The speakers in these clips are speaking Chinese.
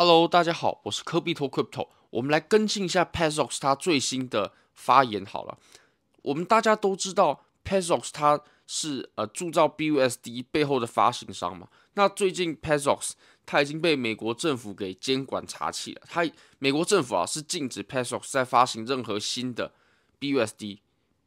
Hello，大家好，我是科比托 Crypto。我们来跟进一下 Paxos 它最新的发言好了。我们大家都知道 Paxos 它是呃铸造 BUSD 背后的发行商嘛。那最近 Paxos 它已经被美国政府给监管查起了。它美国政府啊是禁止 Paxos 在发行任何新的 BUSD。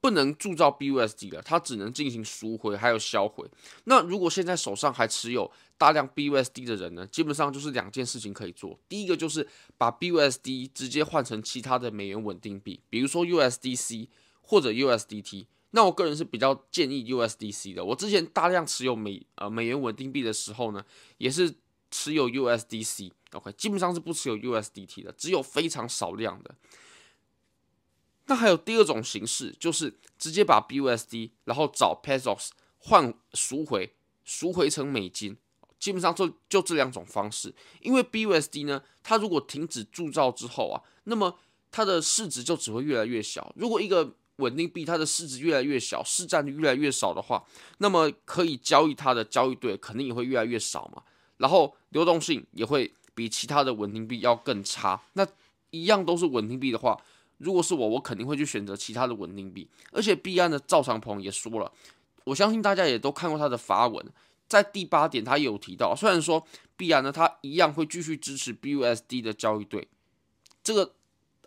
不能铸造 BUSD 了，它只能进行赎回还有销毁。那如果现在手上还持有大量 BUSD 的人呢，基本上就是两件事情可以做。第一个就是把 BUSD 直接换成其他的美元稳定币，比如说 USDC 或者 USDT。那我个人是比较建议 USDC 的。我之前大量持有美呃美元稳定币的时候呢，也是持有 USDC。OK，基本上是不持有 USDT 的，只有非常少量的。那还有第二种形式，就是直接把 BUSD，然后找 Paxos 换赎回，赎回成美金，基本上就就这两种方式。因为 BUSD 呢，它如果停止铸造之后啊，那么它的市值就只会越来越小。如果一个稳定币它的市值越来越小，市占率越来越少的话，那么可以交易它的交易对肯定也会越来越少嘛。然后流动性也会比其他的稳定币要更差。那一样都是稳定币的话。如果是我，我肯定会去选择其他的稳定币。而且币安的赵长鹏也说了，我相信大家也都看过他的发文，在第八点他也有提到，虽然说币安呢，他一样会继续支持 BUSD 的交易对，这个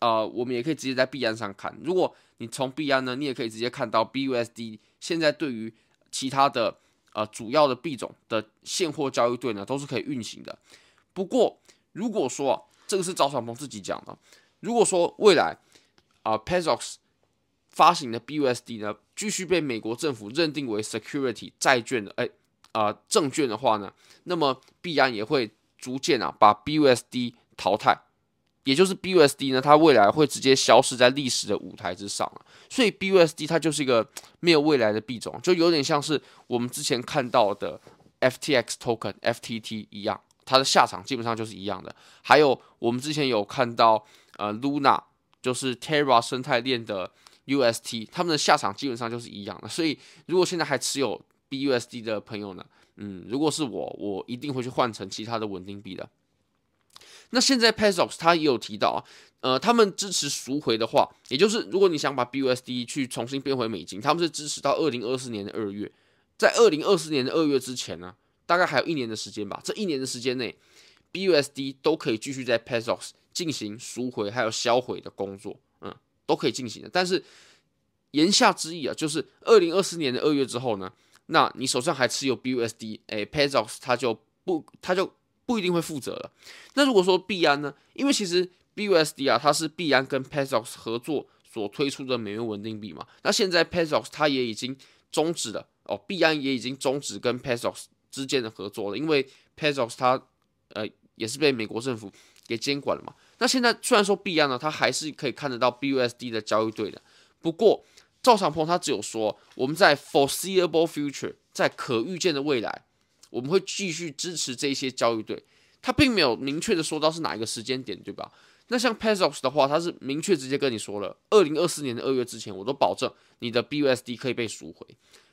呃，我们也可以直接在币安上看。如果你从币安呢，你也可以直接看到 BUSD 现在对于其他的呃主要的币种的现货交易对呢，都是可以运行的。不过如果说啊，这个是赵长鹏自己讲的，如果说未来啊 Paxos 发行的 BUSD 呢，继续被美国政府认定为 security 债券的哎啊、证券的话呢，那么必然也会逐渐啊把 BUSD 淘汰，也就是 BUSD 呢，它未来会直接消失在历史的舞台之上了。所以 BUSD 它就是一个没有未来的币种，就有点像是我们之前看到的 FTX token FTT 一样，它的下场基本上就是一样的。还有我们之前有看到呃 Luna。就是 Terra 生态链的 UST，他们的下场基本上就是一样的。所以，如果现在还持有 BUSD 的朋友呢，嗯，如果是我，我一定会去换成其他的稳定币的。那现在 Paxos 他也有提到啊，呃，他们支持赎回的话，也就是如果你想把 BUSD 去重新变回美金，他们是支持到二零二四年的二月。在二零二四年的二月之前呢，大概还有一年的时间吧。这一年的时间内，BUSD 都可以继续在 Paxos 进行赎回还有销毁的工作，嗯，都可以进行的。但是言下之意啊，就是二零二四年的二月之后呢，那你手上还持有 BUSD，哎，Paxos 它就不，它就不一定会负责了。那如果说币安呢，因为其实 BUSD 啊，它是币安跟 Paxos 合作所推出的美元稳定币嘛。那现在 Paxos 它也已经终止了哦，币安也已经终止跟 Paxos 之间的合作了，因为 Paxos 它呃也是被美国政府给监管了嘛。那现在虽然说币安呢，它还是可以看得到 BUSD 的交易对的。不过赵长鹏他只有说，我们在 foreseeable future，在可预见的未来，我们会继续支持这些交易对。他并没有明确的说到是哪一个时间点，对吧？那像 Paxos 的话，他是明确直接跟你说了，二零二四年的二月之前，我都保证你的 BUSD 可以被赎回。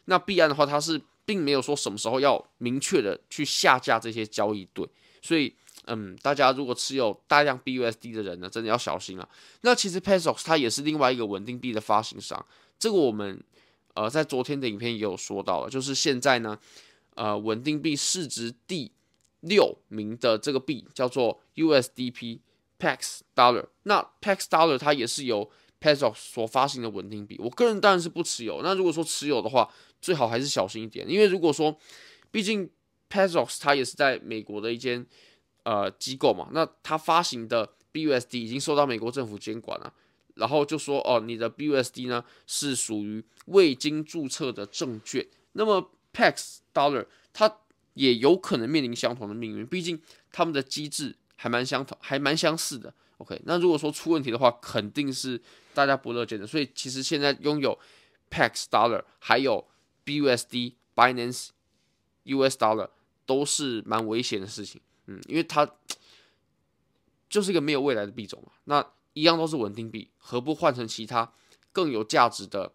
那币安的话，它是并没有说什么时候要明确的去下架这些交易对，所以。嗯，大家如果持有大量 BUSD 的人呢，真的要小心了。那其实 Paxos 它也是另外一个稳定币的发行商，这个我们呃在昨天的影片也有说到了，就是现在呢，呃稳定币市值第六名的这个币叫做 USDP Pax Dollar。那 Pax Dollar 它也是由 Paxos 所发行的稳定币，我个人当然是不持有。那如果说持有的话，最好还是小心一点，因为如果说毕竟 Paxos 它也是在美国的一间。呃，机构嘛，那他发行的 BUSD 已经受到美国政府监管了，然后就说哦，你的 BUSD 呢是属于未经注册的证券，那么 Pax Dollar 它也有可能面临相同的命运，毕竟他们的机制还蛮相同，还蛮相似的。OK，那如果说出问题的话，肯定是大家不乐见的。所以其实现在拥有 Pax Dollar 还有 BUSD Binance US Dollar 都是蛮危险的事情。嗯，因为它就是一个没有未来的币种嘛，那一样都是稳定币，何不换成其他更有价值的，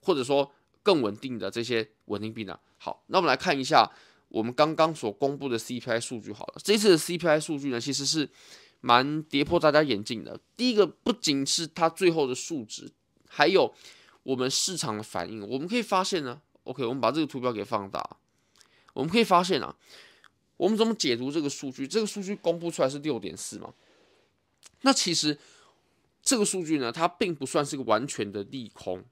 或者说更稳定的这些稳定币呢？好，那我们来看一下我们刚刚所公布的 CPI 数据好了，这次的 CPI 数据呢，其实是蛮跌破大家眼镜的。第一个，不仅是它最后的数值，还有我们市场的反应。我们可以发现呢，OK，我们把这个图表给放大，我们可以发现啊，我们怎么解读这个数据？这个数据公布出来是六点四嘛？那其实这个数据呢，它并不算是个完全的利空。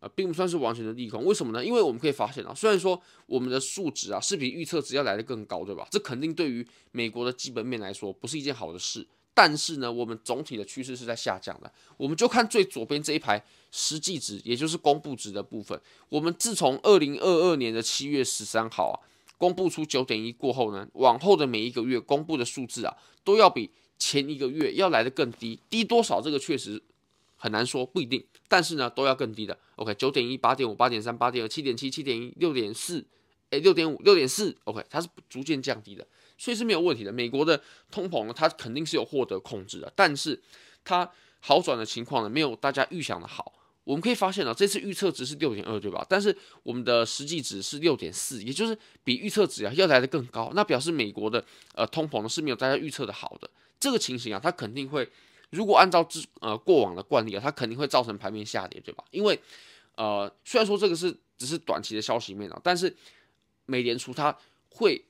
啊，并不算是完全的利空，为什么呢？因为我们可以发现啊，虽然说我们的数值啊是比预测值要来的更高，对吧？这肯定对于美国的基本面来说不是一件好的事。但是呢，我们总体的趋势是在下降的。我们就看最左边这一排实际值，也就是公布值的部分。我们自从二零二二年的七月十三号啊，公布出九点一过后呢，往后的每一个月公布的数字啊，都要比前一个月要来得更低，低多少？这个确实。很难说，不一定，但是呢，都要更低的。OK，九点一、八点五、八点三、八点二、七点七、七点一、六点四，哎，六点五、六点四。OK，它是逐渐降低的，所以是没有问题的。美国的通膨呢，它肯定是有获得控制的，但是它好转的情况呢，没有大家预想的好。我们可以发现啊，这次预测值是六点二，对吧？但是我们的实际值是六点四，也就是比预测值啊要来的更高。那表示美国的呃通膨呢是没有大家预测的好的。这个情形啊，它肯定会。如果按照之呃过往的惯例啊，它肯定会造成盘面下跌，对吧？因为呃虽然说这个是只是短期的消息面啊，但是美联储它会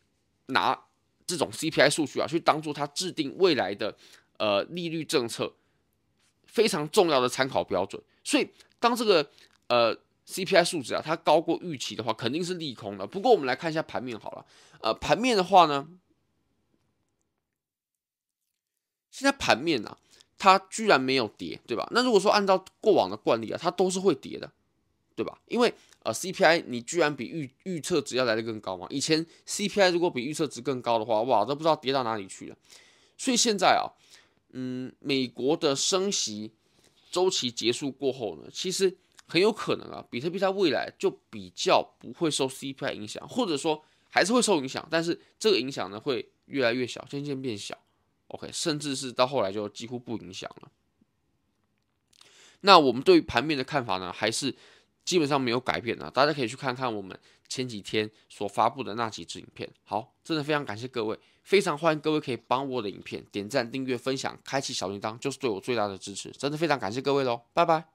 拿这种 CPI 数据啊去当做它制定未来的呃利率政策非常重要的参考标准。所以当这个呃 CPI 数值啊它高过预期的话，肯定是利空的。不过我们来看一下盘面好了，呃盘面的话呢，现在盘面啊。它居然没有跌，对吧？那如果说按照过往的惯例啊，它都是会跌的，对吧？因为呃 CPI 你居然比预预测值要来的更高嘛。以前 CPI 如果比预测值更高的话，哇，都不知道跌到哪里去了。所以现在啊，嗯，美国的升息周期结束过后呢，其实很有可能啊，比特币它未来就比较不会受 CPI 影响，或者说还是会受影响，但是这个影响呢会越来越小，渐渐变小。OK，甚至是到后来就几乎不影响了。那我们对于盘面的看法呢，还是基本上没有改变的。大家可以去看看我们前几天所发布的那几支影片。好，真的非常感谢各位，非常欢迎各位可以帮我的影片点赞、订阅、分享、开启小铃铛，就是对我最大的支持。真的非常感谢各位喽，拜拜。